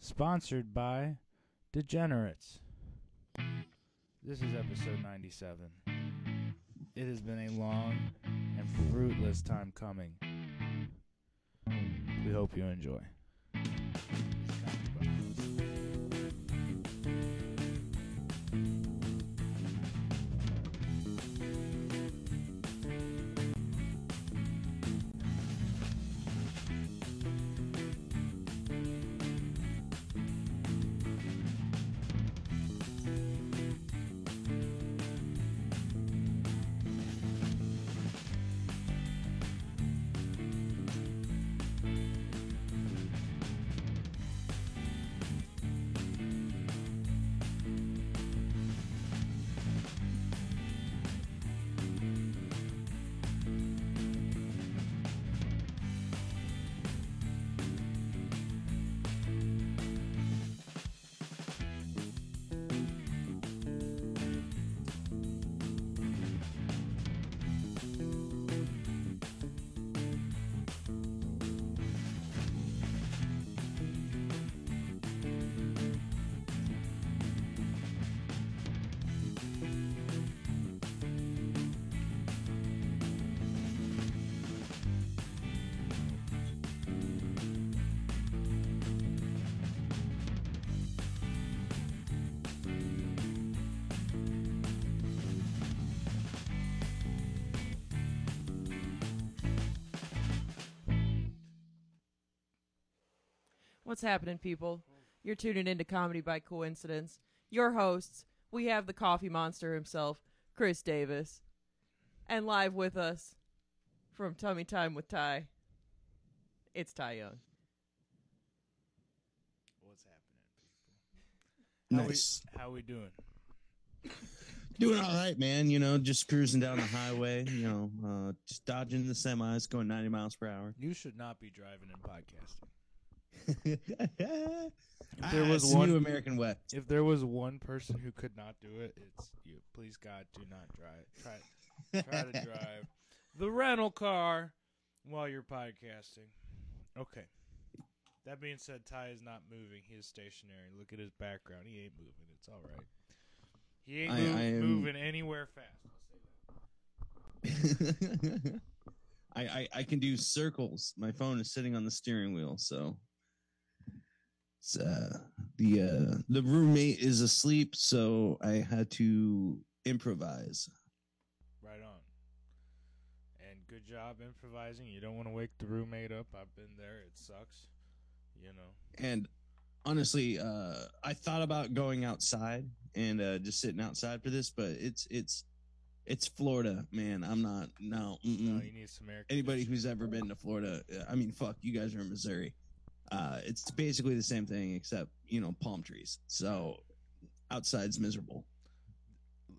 Sponsored by Degenerates. This is episode 97. It has been a long and fruitless time coming. We hope you enjoy. What's happening, people? You're tuning into Comedy by Coincidence. Your hosts, we have the coffee monster himself, Chris Davis. And live with us from Tummy Time with Ty, it's Ty Young. What's happening, people? How Nice. We, how we doing? Doing all right, man. You know, just cruising down the highway, you know, uh, just dodging the semis, going 90 miles per hour. You should not be driving and podcasting. If there ah, was it's the one- American West. If there was one person who could not do it, it's you. Please God, do not drive. Try, try to drive the rental car while you're podcasting. Okay. That being said, Ty is not moving. He is stationary. Look at his background. He ain't moving. It's all right. He ain't I- mov- I am- moving anywhere fast. I'll say that. I, I I can do circles. My phone is sitting on the steering wheel, so uh, the uh, the roommate is asleep, so I had to improvise. Right on. And good job improvising. You don't want to wake the roommate up. I've been there. It sucks. You know. And honestly, uh, I thought about going outside and uh, just sitting outside for this, but it's it's it's Florida, man. I'm not no. mm-mm. No, you need some air. Anybody who's ever been to Florida, I mean, fuck, you guys are in Missouri. Uh, it's basically the same thing except you know palm trees. So outside's miserable.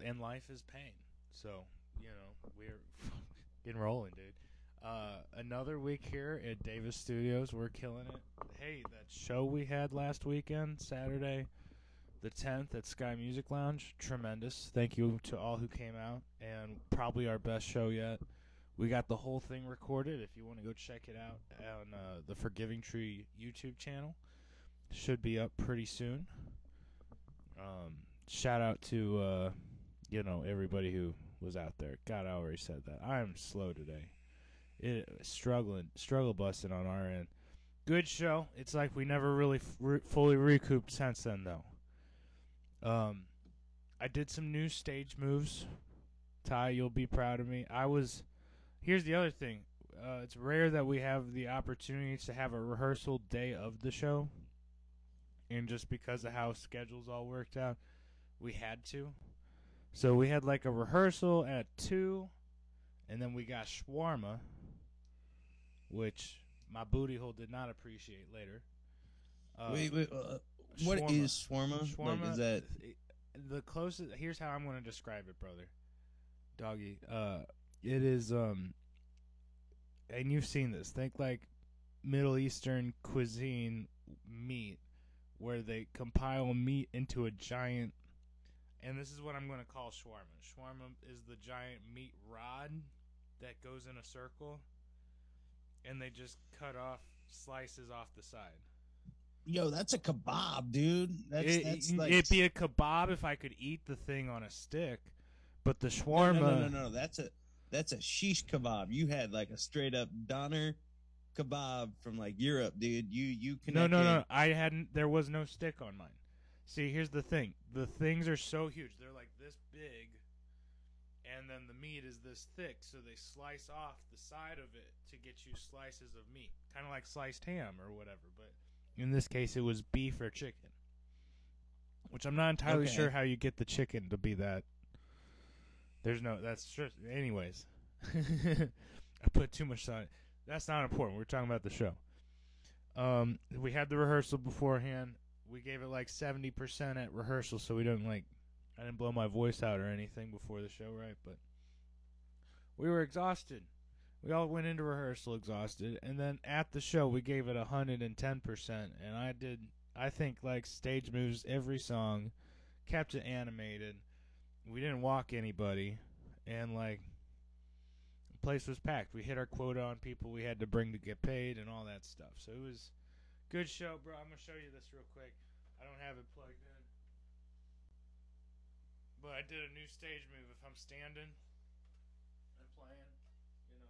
and life is pain. So you know we're getting rolling, dude. Uh, another week here at Davis Studios, we're killing it. Hey, that show we had last weekend, Saturday, the tenth at Sky Music Lounge, tremendous. Thank you to all who came out, and probably our best show yet. We got the whole thing recorded. If you want to go check it out on uh, the Forgiving Tree YouTube channel, should be up pretty soon. Um, shout out to uh, you know everybody who was out there. God, I already said that. I am slow today. It struggling, struggle busting on our end. Good show. It's like we never really f- re- fully recouped since then, though. Um, I did some new stage moves. Ty, you'll be proud of me. I was. Here's the other thing. Uh, it's rare that we have the opportunity to have a rehearsal day of the show, and just because of how schedules all worked out, we had to. So we had like a rehearsal at two, and then we got shawarma, which my booty hole did not appreciate later. Uh, wait, wait. Uh, what shawarma. is shawarma? Shawarma. Like, is that the closest? Here's how I'm going to describe it, brother. Doggy. Uh, it is um, and you've seen this. Think like Middle Eastern cuisine meat, where they compile meat into a giant. And this is what I'm going to call shawarma. Shawarma is the giant meat rod that goes in a circle, and they just cut off slices off the side. yo, that's a kebab, dude. That's it, that's like... It'd be a kebab if I could eat the thing on a stick, but the no, shawarma. no, no, no, no. That's a that's a shish kebab. You had like a straight up doner kebab from like Europe, dude. You you No, no, no. I hadn't. There was no stick on mine. See, here's the thing. The things are so huge. They're like this big, and then the meat is this thick. So they slice off the side of it to get you slices of meat, kind of like sliced ham or whatever. But in this case, it was beef or chicken, which I'm not entirely Okay. sure how you get the chicken to be that. There's no. That's just. Anyways, I put too much on. That's not important. We're talking about the show. Um, we had the rehearsal beforehand. We gave it like seventy percent at rehearsal, so we didn't like. I didn't blow my voice out or anything before the show, right? But we were exhausted. We all went into rehearsal exhausted, and then at the show we gave it hundred and ten percent. And I did, I think, like stage moves every song, kept it animated. We didn't walk anybody, and like the place was packed. We hit our quota on people we had to bring to get paid and all that stuff. So it was good show, bro. I'm gonna show you this real quick. I don't have it plugged in, but I did a new stage move. If I'm standing and playing, you know,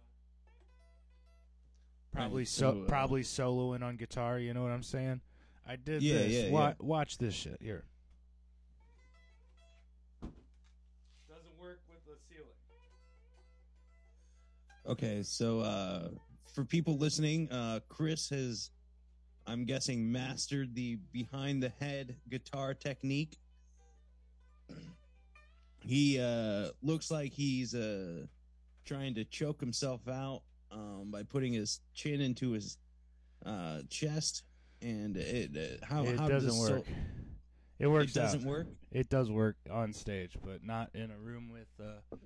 probably so, uh, probably soloing on guitar. You know what I'm saying? I did Yeah, this. yeah, Wa- yeah. Watch this shit here. Okay, so uh, for people listening, uh, Chris has, I'm guessing, mastered the behind the head guitar technique. He uh, looks like he's uh, trying to choke himself out um, by putting his chin into his uh, chest, and it uh, how it how doesn't does so- work. it works it doesn't out. work. It does work on stage, but not in a room with uh, a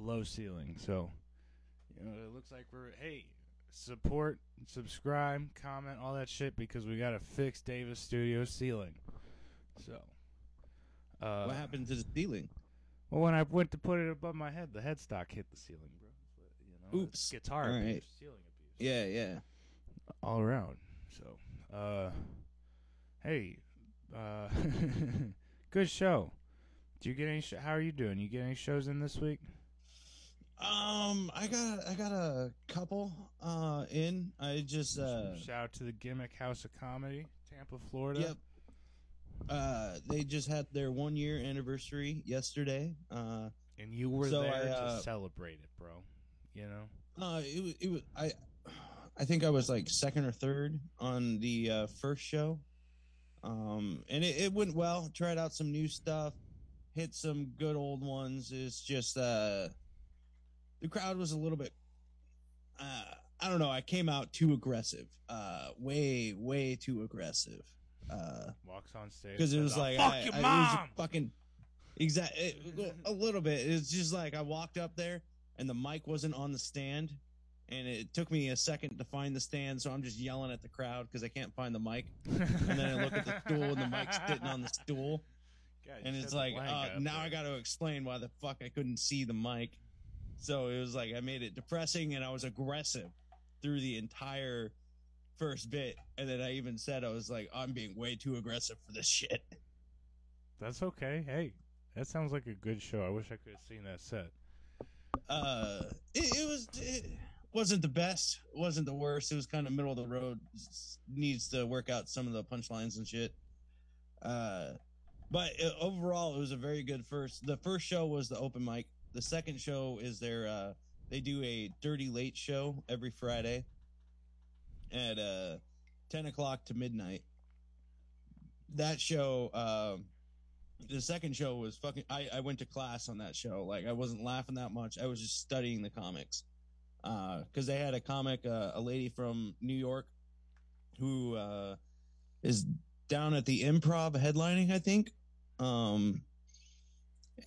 low ceiling. So, you know, it looks like we're hey, support, subscribe, comment, all that shit because we got to fix Davis Studio ceiling. So, uh, what happened to the ceiling? Well, when I went to put it above my head, the headstock hit the ceiling, bro. But, you know, Oops. guitar All abuse, right. ceiling abuse Yeah, yeah. all around. So, uh, hey, uh, good show. Do you get any? Sh- how are you doing? You get any shows in this week? Um, I got I got a couple uh in. I just uh Shout out to the Gimmick House of Comedy, Tampa, Florida. yep. Uh, they just had their one year anniversary yesterday. Uh, And you were So there I, uh, to celebrate it, bro. You know. uh, it was it was I, I think I was like second or third on the uh, first show. Um, and it, it went well. Tried out some new stuff, hit some good old ones. It's just uh, the crowd was a little bit. Uh, I don't know. I came out too aggressive. Uh, way way too aggressive. Uh, Walks on stage because it was like fuck I, your I- it was mom. fucking exactly a little bit. It's just like I walked up there and the mic wasn't on the stand, and it took me a second to find the stand, so I'm just yelling at the crowd because I can't find the mic, and then I look at the stool and the mic's sitting on the stool, God, and it's like uh, now there. I got to explain why the fuck I couldn't see the mic. So it was like I made it depressing, and I was aggressive through the entire first bit, and then I even said I was like I'm being way too aggressive for this shit. That's okay. Hey, that sounds like a good show. I wish I could have seen that set. uh it, it was it wasn't the best it wasn't the worst it was kind of middle of the road needs to work out some of the punchlines and shit uh but uh, overall it was a very good first the first show was the open mic the second show is their uh they do a dirty late show every friday at uh 10 o'clock to midnight. That show um the second show was fucking I, I went to class on that show. Like i wasn't laughing that much. I was just studying the comics. Uh because they had a comic uh, a lady from new york who uh is down at the improv headlining i think. Um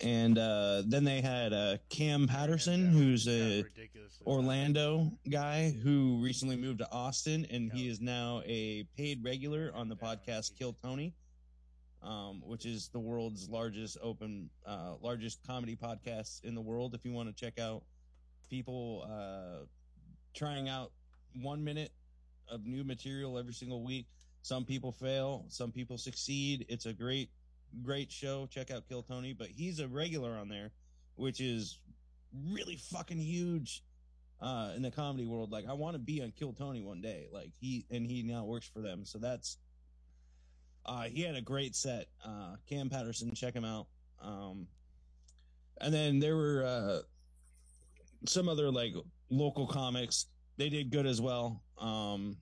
and uh then they had uh cam patterson Yeah, who's a Orlando guy who recently moved to Austin, and he is now a paid regular on the podcast Kill Tony, um, which is the world's largest open, uh, largest comedy podcast in the world. If you want to check out people uh, trying out one minute of new material every single week, Some people fail, some people succeed. It's a great, great show. Check out Kill Tony, but he's a regular on there, which is really fucking huge uh, in the comedy world. Like, I want to be on Kill Tony one day. Like he and he now works for them, so that's. Uh, he had a great set. Uh, Cam Patterson, check him out. Um, and then there were uh, some other like local comics. They did good as well. Um,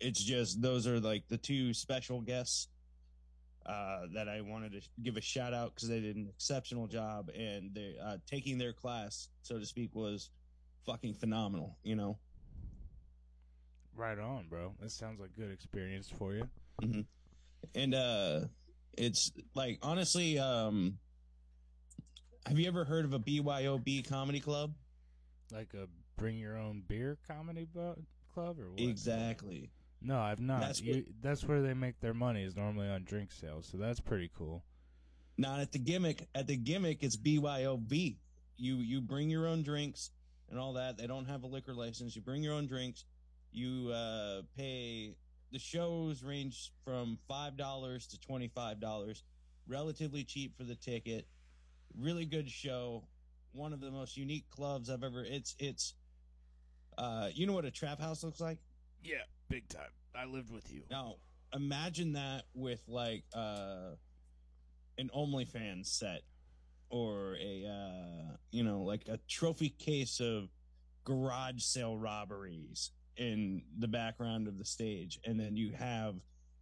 it's just those are like the two special guests uh, that I wanted to give a shout out because they did an exceptional job and they uh, taking their class, so to speak, was fucking phenomenal. You know. Right on, bro. That sounds like good experience for you. and uh it's like honestly um have you ever heard of a BYOB comedy club? Like a bring your own beer comedy bu- club or what? Exactly. No, I've not. That's You- what- that's where they make their money is normally on drink sales, so that's pretty cool. Not at the gimmick. At the gimmick, it's BYOB. You you bring your own drinks and all that. They don't have a liquor license. You bring your own drinks. You uh, pay. The shows range from five dollars to twenty five dollars. Relatively cheap for the ticket. Really good show. One of the most unique clubs I've ever. It's it's. Uh, you know what a trap house looks like? Yeah, big time. I lived with you. Now, imagine that with like uh an OnlyFans set or a uh you know, like a trophy case of garage sale robberies in the background of the stage and then you have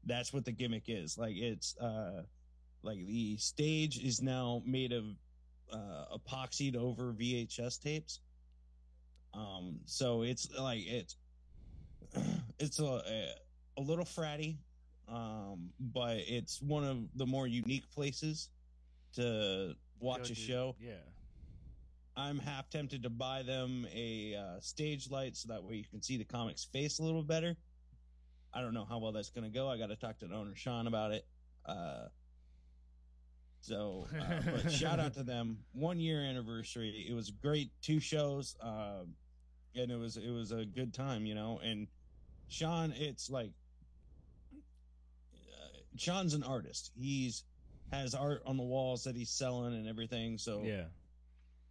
that's what the gimmick is. Like it's uh like the stage is now made of uh epoxied over VHS tapes. Um so it's like it's it's a, a little fratty, um, but it's one of the more unique places to watch a show. Yeah. I'm half tempted to buy them a uh, stage light so that way you can see the comic's face a little better. I don't know how well that's going to go. I got to talk to the owner Sean about it. Uh, so, uh, but shout out to them. One year anniversary. It was great. Two shows, um, and it was it was a good time, you know. And Sean, it's like uh, Sean's an artist. He's has art on the walls that he's selling and everything. So Yeah.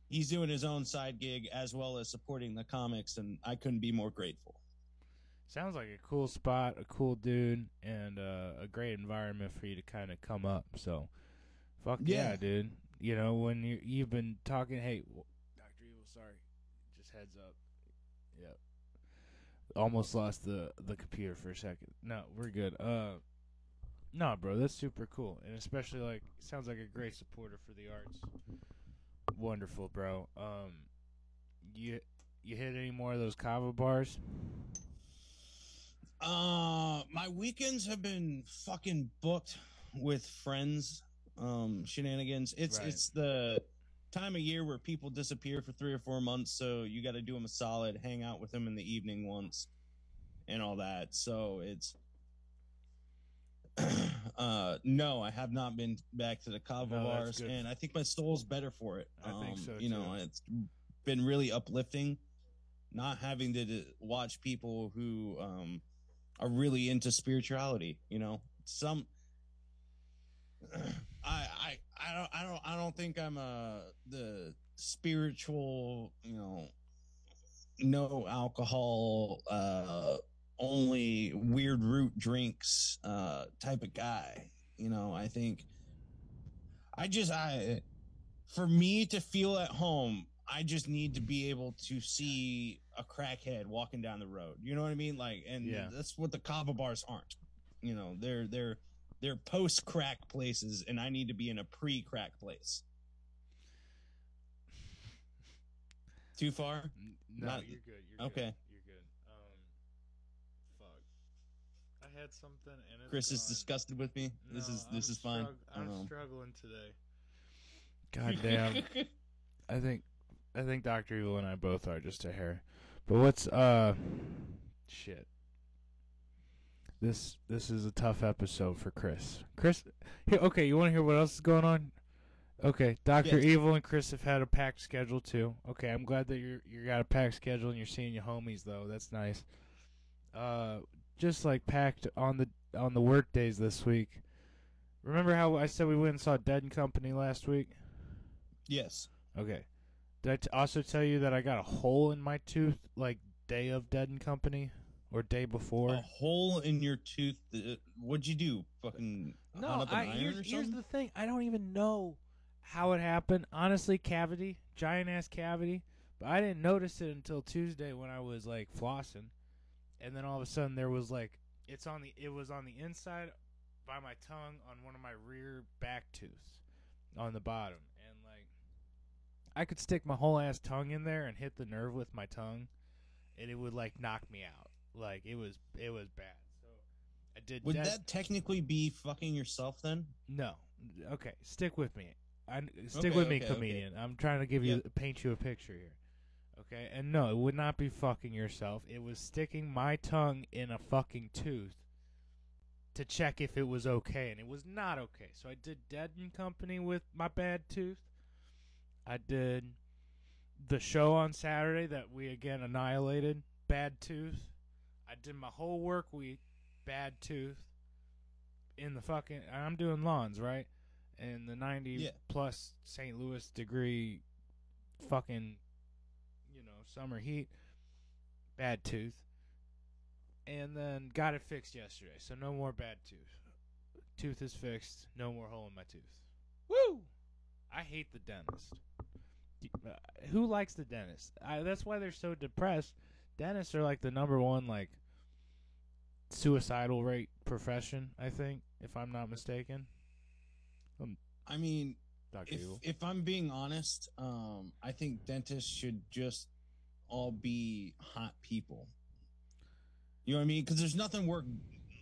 he's doing his own side gig as well as supporting the comics, and I couldn't be more grateful. Sounds like a cool spot, a cool dude, and uh, a great environment for you to kind of come up. So, fuck yeah. Yeah. dude. You know when you you've been talking. Hey, Doctor Evil, sorry. Just heads up. Almost lost the the computer for a second. No, we're good. Uh, no, bro, that's super cool, and especially like sounds like a great supporter for the arts. Wonderful, bro. Um, you you hit any more of those kava bars? Uh, my weekends have been fucking booked with friends, um, shenanigans. It's Right. it's the time of year where people disappear for three or four months, so you got to do them a solid, hang out with them in the evening once, and all that. So it's. uh no i have not been back to the kava No, and i think my soul's better for it I think Um, so, you know it's been really uplifting not having to watch people who um are really into spirituality you know some i i i don't i don't i don't think i'm uh the spiritual you know no alcohol uh only weird root drinks uh type of guy you know? I think i just i for me to feel at home i just need to be able to see a crackhead walking down the road. You know what i mean? Like and Yeah. that's what the kava bars aren't. You know they're they're they're post crack places and i need to be in a pre crack place too far No, Not- you're good. You're okay. Good. You're good. Um, fuck. I had something and it's chris is disgusted with me this is this I'm is fine strugg- I'm know. struggling today. God damn. I think I think Doctor Evil and I both are just a hair. But what's uh shit. This this is a tough episode for Chris. Chris, here, okay, you want to hear what else is going on? Okay, Doctor Yes. Evil and Chris have had a packed schedule too. Okay, I'm glad that you're you got a packed schedule and you're seeing your homies though. That's nice. Uh, just like packed on the on the work days this week. Remember how I said we went and saw Dead and Company last week? Yes. Okay. Did I t- also tell you that I got a hole in my tooth like day of Dead and Company or day before? A hole in your tooth. uh, What'd you do? Fucking No, hung up an I, iron here's, or here's the thing. I don't even know how it happened. Honestly, cavity, giant ass cavity. But I didn't notice it until Tuesday when I was like flossing, and then all of a sudden there was like it's on the it was on the inside by my tongue on one of my rear back tooths on the bottom, and like I could stick my whole ass tongue in there and hit the nerve with my tongue, and it would like knock me out. Like it was it was bad. So I did. Would dead- that technically be fucking yourself then? no. Okay, stick with me. I stick Okay, with me, okay, okay. comedian. I'm trying to give you Yep. paint you a picture here. Okay, and no, it would not be fucking yourself. It was sticking my tongue in a fucking tooth to check if it was okay, and it was not okay. So I did Dead and Company with my bad tooth. I did the show on Saturday that we again annihilated, bad tooth. Did my whole work week, bad tooth. In the fucking, I'm doing lawns, right? In the 90 Yeah. plus St. Louis degree, fucking, you know, summer heat, bad tooth. And then got it fixed yesterday, so no more bad tooth. Tooth is fixed, no more hole in my tooth. Woo! I hate the dentist. Uh, Who likes the dentist? I, that's why they're so depressed. Dentists are like the number one like suicidal rate profession. I think, if I'm not mistaken. I mean, Doctor if Evil. if I'm being honest, um, I think dentists should just all be hot people. You know what I mean? Because there's nothing work.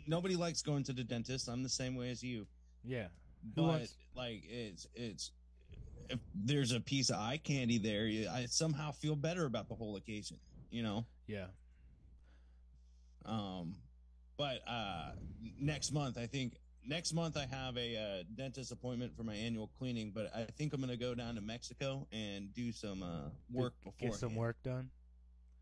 Nobody likes going to the dentist. I'm the same way as you. Yeah. But wants- like, it's it's if there's a piece of eye candy there, I somehow feel better about the whole occasion. You know. Yeah. Um, but uh, next month, I think next month I have a uh, dentist appointment for my annual cleaning. But I think I'm gonna go down to Mexico and do some uh, work before. Get some work done.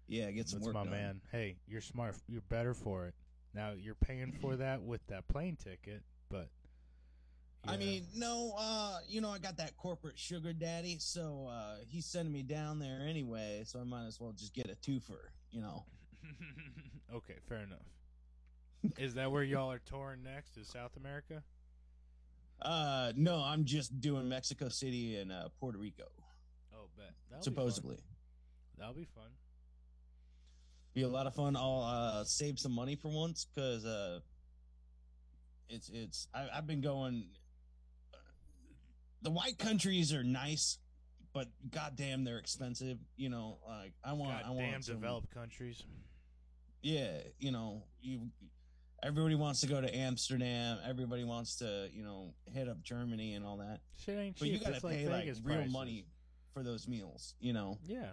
Yeah, get some That's work my done. man. Hey, you're smart. You're better for it. Now you're paying for that with that plane ticket, but I mean, no, uh, you know, I got that corporate sugar daddy, so uh, he's sending me down there anyway. So I might as well just get a twofer. You know. okay, fair enough. Is that where y'all are touring next? Is South America? Uh, no, I'm just doing Mexico City and uh, Puerto Rico, Oh, bet. That'll supposedly. Be. That'll be fun. be a lot of fun. I'll uh, save some money for once because uh, it's it's I, I've been going. The white countries are nice, but goddamn, they're expensive. You know, like I want, I want some, developed countries. Yeah, you know, you. Everybody wants to go to Amsterdam. Everybody wants to, you know, hit up Germany and all that. Shit ain't But cheap. you got to It's pay like Vegas real prices. money for those meals. You know, Yeah.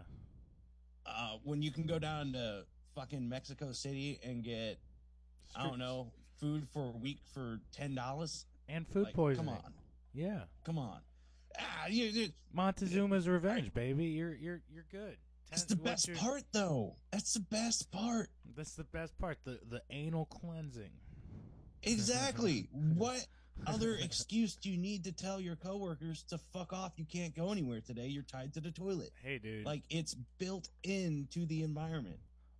uh, when you can go down to fucking Mexico City and get I don't know, food for a week for ten dollars. And food like, poisoning. Come on, Yeah. come on. Ah, you, you- Montezuma's revenge, baby. You're you're you're good. That's the best your- part, though. That's the best part. That's the best part. The the anal cleansing. Exactly. what other excuse do you need to tell your coworkers to fuck off? You can't go anywhere today. You're tied to the toilet. Hey, dude. Like it's built into the environment.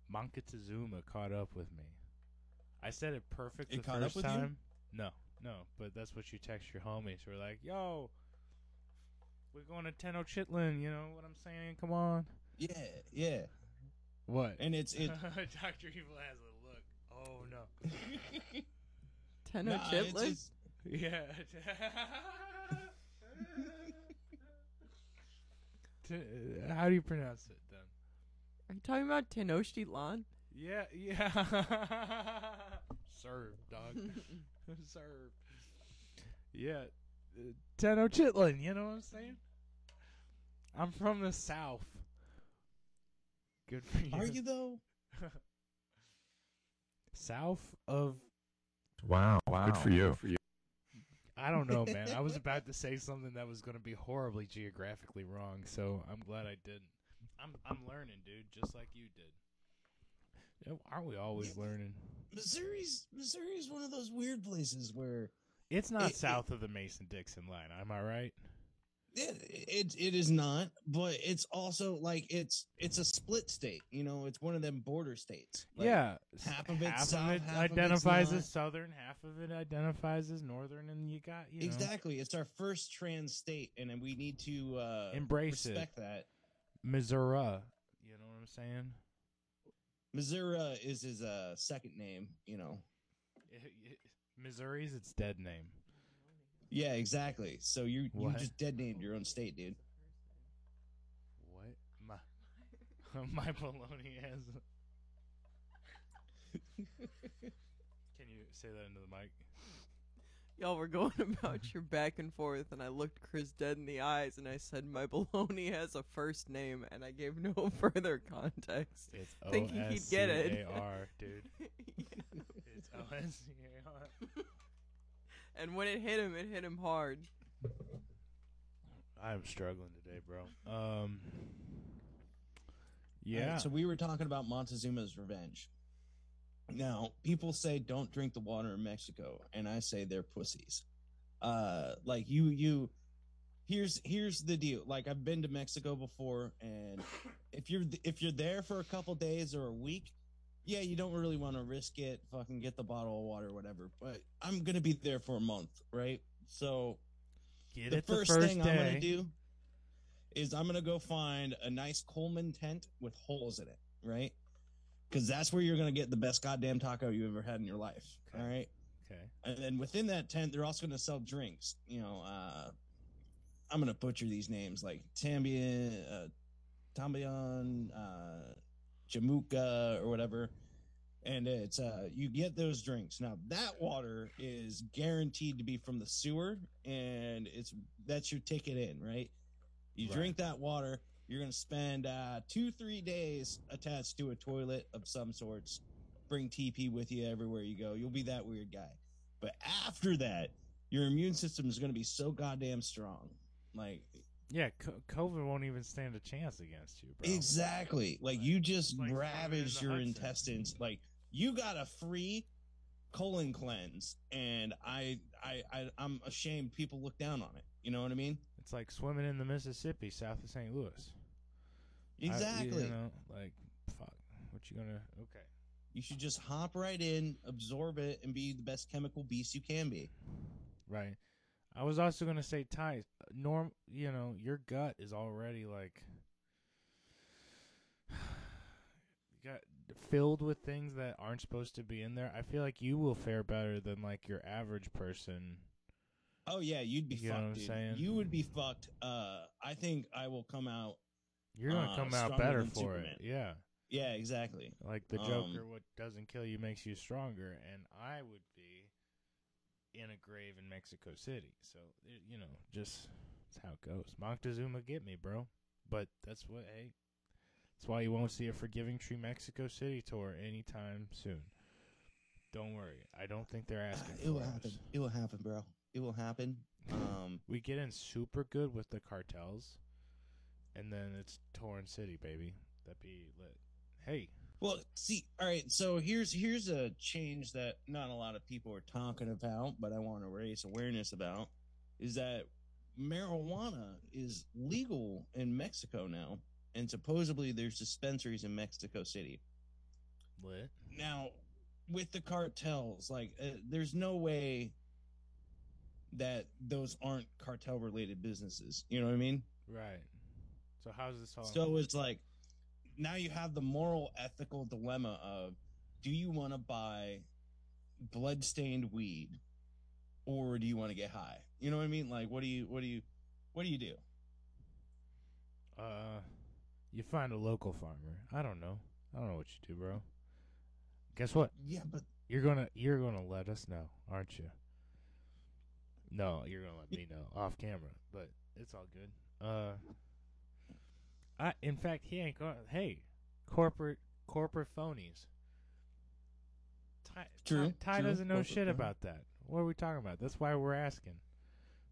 Montezuma caught up with me. I said it perfect It the first with you? time. No, no, but that's what you text your homies. We're like, "Yo, we're going to Tenno Chitlin." You know what I'm saying? Come on. Yeah, yeah. What? And it's it. Doctor Evil has a look. Oh no. Tenno Nah, it's- chitlins. Yeah. T- How do you pronounce it then? Are you talking about Tenochtitlan? Yeah, yeah. Served, dog. Served. Yeah. Uh, Tenochtitlan, you know what I'm saying? I'm from the south. Good for you. Are you though? South of Wow. Wow. Good for you. For you. I don't know, man. I was about to say something that was going to be horribly geographically wrong, so I'm glad I didn't. I'm I'm learning, dude, just like you did. Yeah, Aren't we always learning? Missouri's Missouri's one of those weird places where It's not It- it- south of the Mason Dixon line. Am I right? It, it it is not, but it's also like it's it's a split state. You know, it's one of them border states. Like, yeah, half of it's half south, of it half of identifies not. as southern, half of it identifies as northern, and you got you know, exactly. It's our first trans state, and we need to uh, Embrace it. respect that. Missouri. You know what I'm saying? Missouri is his uh, second name. You know. Missouri's its dead name. Yeah, exactly. So you you What? just dead named your own state, dude. What? My my baloney has. Can you say that into the mic? Y'all were going about your back and forth, and I looked Chris dead in the eyes, and I said, "My baloney has a first name," and I gave no further context. It's Thinking he'd get it. O-S-C-A-R, dude. It's O S C A R. and when it hit him, it hit him hard. I'm struggling today, bro. Um. All right, Yeah. so we were talking about Montezuma's revenge. Now, people say don't drink the water in Mexico, and I say they're pussies. Uh, like you, you. Here's here's the deal. Like I've been to Mexico before, and if you're if you're there for a couple days or a week, yeah, you don't really want to risk it. Fucking get the bottle of water, or whatever. But I'm gonna be there for a month, right? So Get the it first, the first thing day. I'm gonna do is I'm gonna go find a nice Coleman tent with holes in it, right? Because that's where you're gonna get the best goddamn taco you ever had in your life. Okay. All right. Okay. And then within that tent, they're also gonna sell drinks. You know, uh I'm gonna butcher these names like Tambian, uh, Tambian, uh, Jamuka, or whatever. And it's uh you get those drinks. Now that water is guaranteed to be from the sewer, and it's that's your ticket in, right? You Right. drink that water, you're gonna spend uh two, three days attached to a toilet of some sorts. Bring TP with you everywhere you go. You'll be that weird guy. But after that, your immune system is gonna be so goddamn strong. Like Yeah, co- COVID won't even stand a chance against you, bro. Exactly. Like you just like ravaged your intestines. Like you got a free colon cleanse, and I, I, I, I'm ashamed people look down on it. You know what I mean? It's like swimming in the Mississippi south of St. Louis. I- Exactly. you know, like, fuck. What you gonna? Okay. you should just hop right in, absorb it, and be the best chemical beast you can be. Right. I was also gonna say, Ty, norm. You know, your gut is already like got filled with things that aren't supposed to be in there. I feel like you will fare better than like your average person. Oh yeah, you'd be You know fucked, what I'm dude. saying? You would be fucked. Uh, I think I will come out. You're gonna Uh, come out better for Superman. it. Yeah. Yeah, exactly. Like the Um, Joker, what doesn't kill you makes you stronger, and I would in a grave in Mexico City. So you know, just that's how it goes. Moctezuma get me, bro. But that's what. Hey, that's why you won't see a Forgiving Tree Mexico City tour anytime soon. Don't worry, I don't think they're asking It will for happen. It will happen, bro. It will happen. Um, We get in super good with the cartels, and then it's Torrent City, baby. That'd be lit. Hey, Well, see, all right. So here's here's a change that not a lot of people are talking about, but I want to raise awareness about is that marijuana is legal in Mexico now, and supposedly there's dispensaries in Mexico City. lit. Now, with the cartels, like, uh, there's no way that those aren't cartel related businesses. You know what I mean? Right. So how's this all? So it's like now you have the moral ethical dilemma of do you want to buy bloodstained weed or do you want to get high? You know what I mean? Like what do you what do you what do you do? uh, you find a local farmer. I don't know. I don't know what you do, bro. Guess what? Yeah, but You're gonna you're gonna let us know, aren't you? No, you're gonna let me know off camera, but it's all good. Uh, I in fact he ain't going. Hey, corporate corporate phonies. Ty, True, Ty, Ty true, doesn't know corporate shit phony. about that. What are we talking about? That's why we're asking.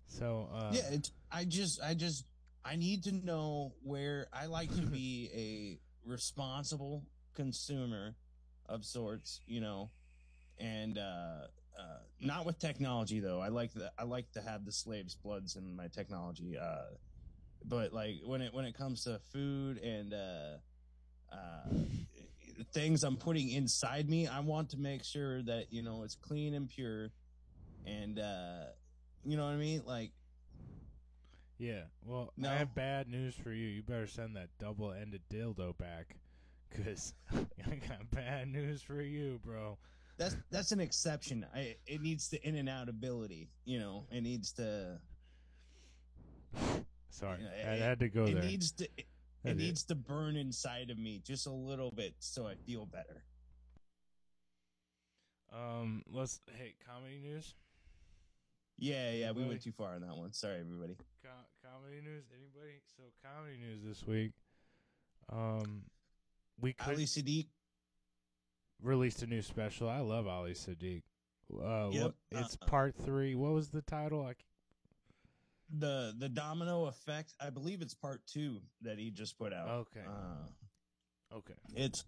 So uh, yeah, I just I just I need to know where I like to be a responsible consumer of sorts, you know. and uh, uh, not with technology though. I like the I like to have the slaves' bloods in my technology. Uh, but like when it when it comes to food and uh, uh, things I'm putting inside me, I want to make sure that you know it's clean and pure, and uh, you know what I mean. Like Yeah. Well, No. I have bad news for you. You better send that double-ended dildo back, cause I got bad news for you, bro. that's that's an exception. I it needs the in and out ability. You know, it needs to. Sorry, you know, I it- had to go it there. needs to. It, That it is- needs to burn inside of me just a little bit so I feel better. Um, let's. Hey, comedy news. Yeah, yeah, we went too far on that one. Sorry, everybody. Co- comedy news. Anybody? So comedy news this week. Um, we could Ali Siddiq. released a new special. I love Ali Siddiq. Uh, Yep. what, it's Uh, part three. What was the title? I c- the the domino effect i believe it's part two that he just put out Okay. uh, okay. it's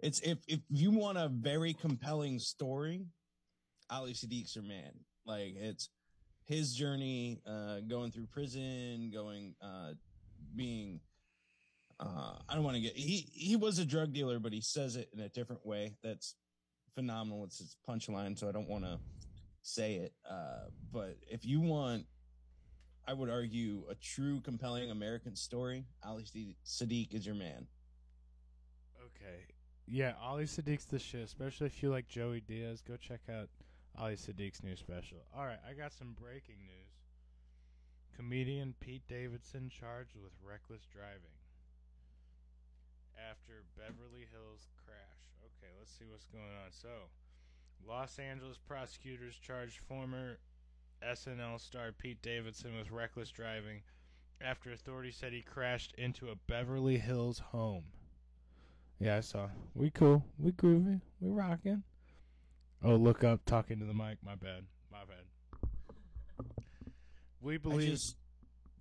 it's if if you want a very compelling story ali siddiq's your man like it's his journey uh going through prison going uh being uh i don't want to get he he was a drug dealer but he says it in a different way that's phenomenal it's his punchline so i don't want to say it uh but if you want I would argue a true compelling American story. Ali Siddiq is your man. Okay. Yeah, Ali Siddiq's the shit, especially if you like Joey Diaz. Go check out Ali Siddiq's new special. All right, I got some breaking news. Comedian Pete Davidson charged with reckless driving after Beverly Hills crash. Okay, let's see what's going on. So, Los Angeles prosecutors charged former SNL star Pete Davidson with reckless driving after authorities said he crashed into a Beverly Hills home. Yeah, I saw. We cool. We groovy. We rocking. Oh, look up, talking to the mic. My bad. My bad. We believe just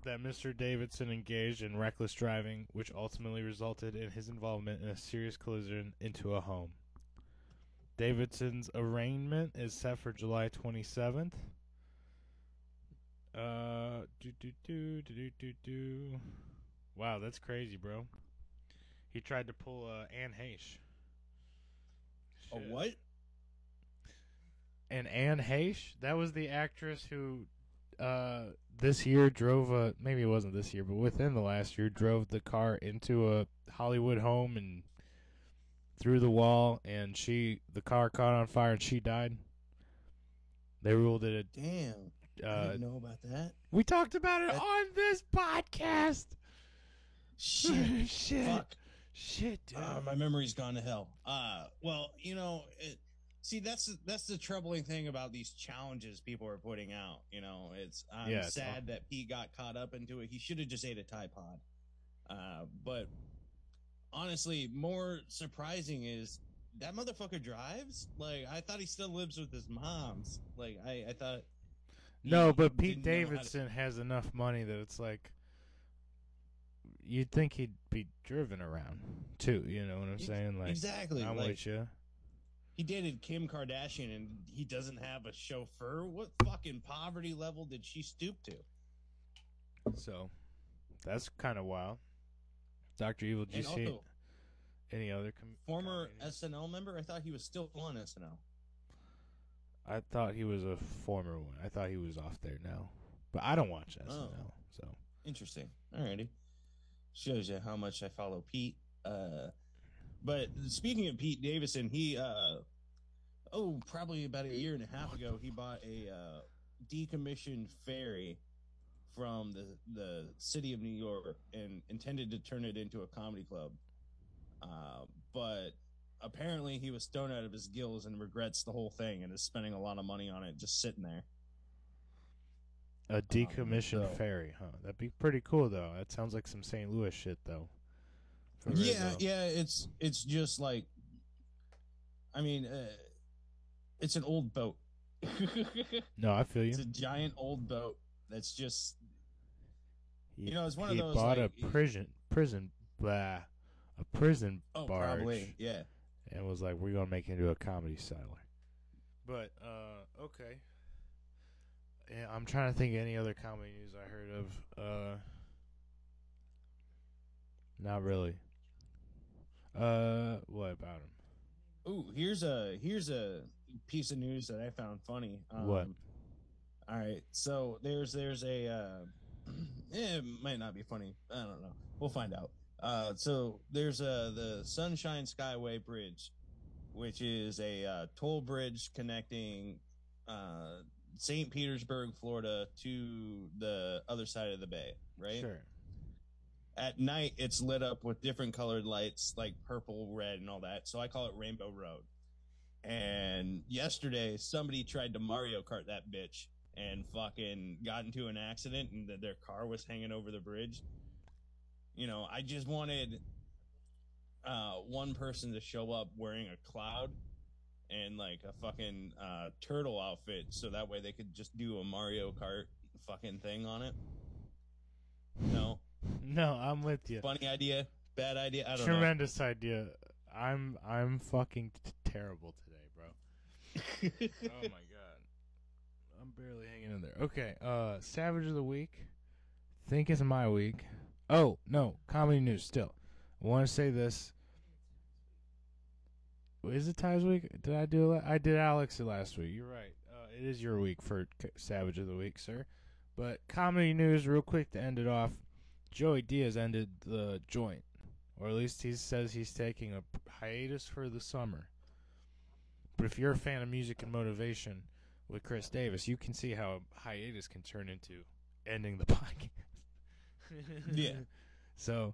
that Mr. Davidson engaged in reckless driving, which ultimately resulted in his involvement in a serious collision into a home. Davidson's arraignment is set for July 27th. Uh, do do do do do do do. Wow, that's crazy, bro. He tried to pull uh, Anne Heche. a what? And Anne Heche, that was the actress who uh, this year drove a maybe it wasn't this year, but within the last year drove the car into a Hollywood home and through the wall and she the car caught on fire and she died. They ruled it a Damn, I uh, didn't know about that. we talked about it That- on this podcast. Shit, Shit. fuck. Shit, dude. Uh, my memory's gone to hell. Uh, well, you know, it, see, that's that's the troubling thing about these challenges people are putting out. You know, it's I'm Yeah, it's sad that he got caught up into it. He should have just ate a Tide Pod. Uh, but honestly, more surprising is that motherfucker drives. Like, I thought he still lives with his mom's. Like, I, I thought. No, but Pete how to- Davidson has enough money that it's like you'd think he'd be driven around too. You know what I'm saying? Like exactly. I'm like, with you. he dated Kim Kardashian and he doesn't have a chauffeur. What fucking poverty level did she stoop to? So that's kind of wild. Doctor Evil, did you see any other com- former? SNL member. I thought he was still on SNL. I thought he was a former one. I thought he was off there now, but I don't watch SNL. Oh. So Interesting. Alrighty, shows you how much I follow Pete. Uh, but speaking of Pete Davidson, he uh, oh, probably about a year and a half ago, he bought a uh, decommissioned ferry from the the city of New York and intended to turn it into a comedy club. Uh, but apparently, he was stoned out of his gills and regrets the whole thing and is spending a lot of money on it just sitting there. a decommissioned so- ferry, huh? That'd be pretty cool, though. That sounds like some St. Louis shit, though. For yeah Rizzo. yeah it's it's just like i mean uh, it's an old boat No, I feel you. it's a giant old boat that's just He, you know, it's one of those, bought like, a prison, prison, blah, a prison oh barge, probably yeah and was like, "We're gonna make it into a comedy cellar." But uh, okay. Yeah, I'm trying to think of any other comedy news I heard of. Uh, not really. Uh, what about him? Ooh, here's a here's a piece of news that I found funny. Um, What? All right, so there's there's a uh, it might not be funny. I don't know. We'll find out. Uh, so there's uh the Sunshine Skyway Bridge, which is a uh, toll bridge connecting uh, St. Petersburg, Florida, to the other side of the bay. Right. Sure. At night, it's lit up with different colored lights, like purple, red, and all that. So I call it Rainbow Road. And yesterday, somebody tried to Mario Kart that bitch and fucking got into an accident, and th- their car was hanging over the bridge. You know, I just wanted uh, one person to show up wearing a cloud and like a fucking uh, turtle outfit, so that way they could just do a Mario Kart fucking thing on it. No, No, I'm with you. funny idea, bad idea. I don't know. Tremendous idea. I'm I'm fucking t- terrible today, bro. oh my god. I'm barely hanging in there. Okay, uh Savage of the Week. Think it's my week. Oh, no, comedy news still. I want to say this. Is it Ty's week? Did I do it? I did Alex last week. You're right. Uh, it is your week for Savage of the Week, sir. But comedy news, real quick to end it off. Joey Diaz ended the joint, or at least he says he's taking a hiatus for the summer. But if you're a fan of music and motivation with Chris Davis, you can see how a hiatus can turn into ending the podcast. Yeah. So,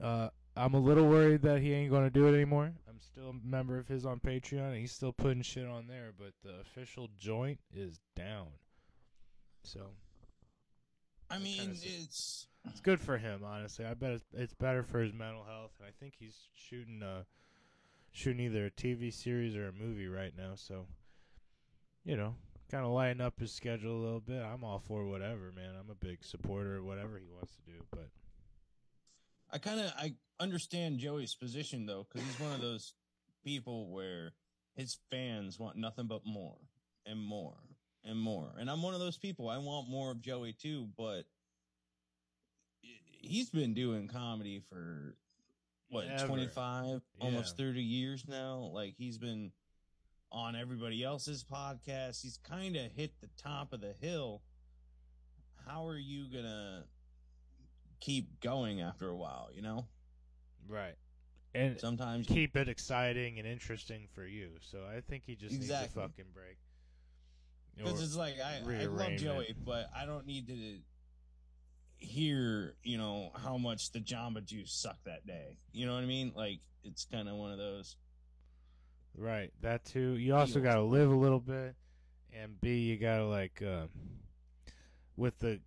uh, I'm a little worried that he ain't going to do it anymore. I'm still a member of his on Patreon, and he's still putting shit on there, but the official joint is down. So, I mean, it's it's good for him, honestly. I bet it's, it's better for his mental health, and I think he's shooting uh shooting either a TV series or a movie right now. So, you know, kind of lighten up his schedule a little bit. I'm all for whatever, man. I'm a big supporter of whatever he wants to do. But I kind of I understand Joey's position though, because he's one of those people where his fans want nothing but more and more and more, and I'm one of those people. I want more of Joey too, but he's been doing comedy for what Ever. 25 almost 30 years now like he's been on everybody else's podcast he's kind of hit the top of the hill how are you gonna keep going after a while you know right, and sometimes keep it exciting and interesting for you. So I think he just Exactly. needs a fucking break. because it's like I, I love. Joey, but I don't need to hear you know how much the Jamba Juice sucked that day. You know what I mean? Like it's kind of one of those. Right, that too. You also got to live a little bit, and B, you got to like uh, with the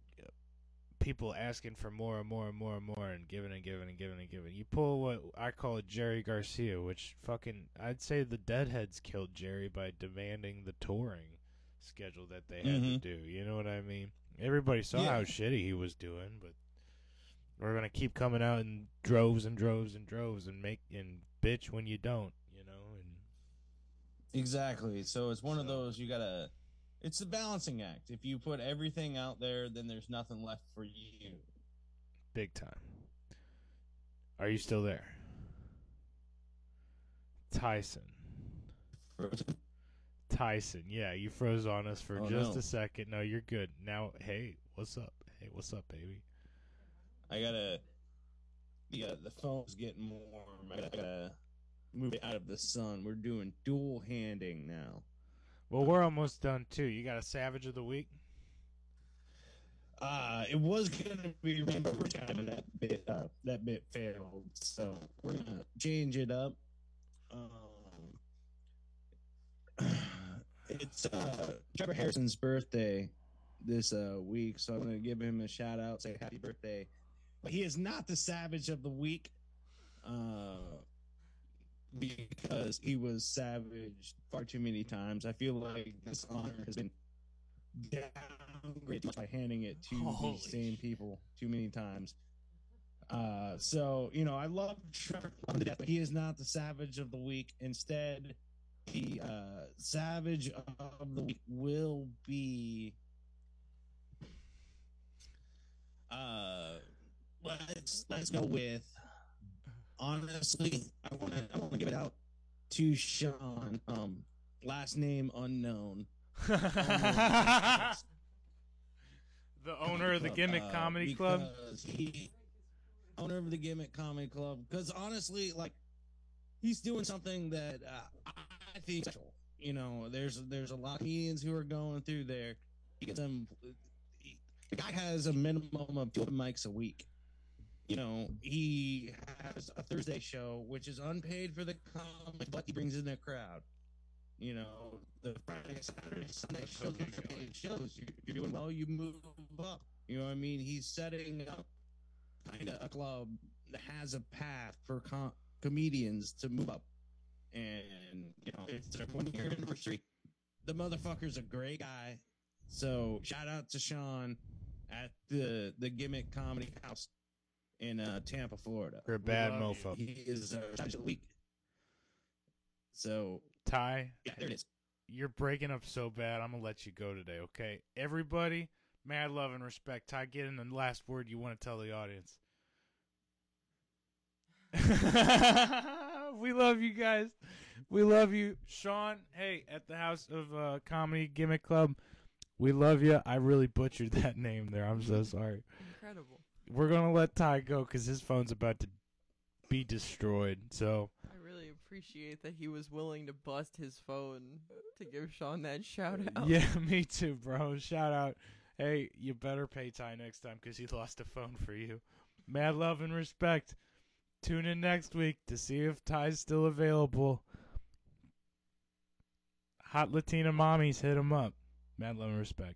people asking for more and more and more and more, and giving and giving and giving and giving. You pull what I call Jerry Garcia, which fucking I'd say the Deadheads killed Jerry by demanding the touring schedule that they had Mhm. to do. You know what I mean? Everybody saw Yeah. how shitty he was doing, but we're gonna keep coming out in droves and droves and droves and make and bitch when you don't. You know and. Exactly. So it's one of those you gotta. It's a balancing act. If you put everything out there, then there's nothing left for you. Big time. Are you still there? Tyson. Tyson. Yeah, you froze on us for Oh, just no. a second. No, you're good. Now, hey, what's up? Hey, what's up, baby? I gotta. Yeah, the phone's getting warm. I gotta move it out of the sun. We're doing dual handing now. Well, we're almost done too. You got a savage of the week? Uh, it was gonna be Rainbow Bridge kind that bit. Uh, that bit failed, so we're gonna change it up. Um, it's uh, Trevor Harrison's birthday this uh, week, so I'm gonna give him a shout out, say happy birthday. But he is not the savage of the week, uh, because he was savaged far too many times. I feel like this honor has been downgraded by handing it to Holy these same people too many times. Uh, so you know, I love Trevor to death, but he is not the savage of the week. Instead, the uh, Savage of the week will be. Uh, let's let's go with. Honestly, I want to I want to give it out to Sean. Um, last name unknown. the owner of the Gimmick Uh, Comedy Club. He, owner of the Gimmick Comedy Club. Because honestly, like, he's doing something that uh, I think. You know, there's there's a lot of comedians who are going through there. He gets them. he- The guy has a minimum of two mics a week. You know, he has a Thursday show, which is unpaid for the comic, but he brings in the crowd. You know, the Friday, Saturday, Sunday shows shows. You're, you're doing well, you move up. You know what I mean? He's setting up kind of a club that has a path for com- comedians to move up. And, you know, it's their one year anniversary. The motherfucker's a great guy. So shout out to Sean at the the Gimmick Comedy House in uh, Tampa, Florida. You're a bad love you. mofo. He is uh, Savage of week. So Ty, yeah, there it is. you're breaking up so bad. I'm gonna let you go today. Okay, everybody, mad love and respect. Ty, get in the last word you want to tell the audience. we love you guys. We love you, Sean. Hey, at the House of uh, Comedy Gimmick Club, we love you. I really butchered that name there. I'm so sorry. Incredible. We're gonna let Ty go because his phone's about to be destroyed. So I really appreciate that he was willing to bust his phone to give Sean that shout uh, out. Yeah, me too, bro. Shout out. Hey, you better pay Ty next time because he lost a phone for you. Mad love and respect. Tune in next week to see if Ty's still available. Hot Latina mommies, hit him up. Mad love and respect.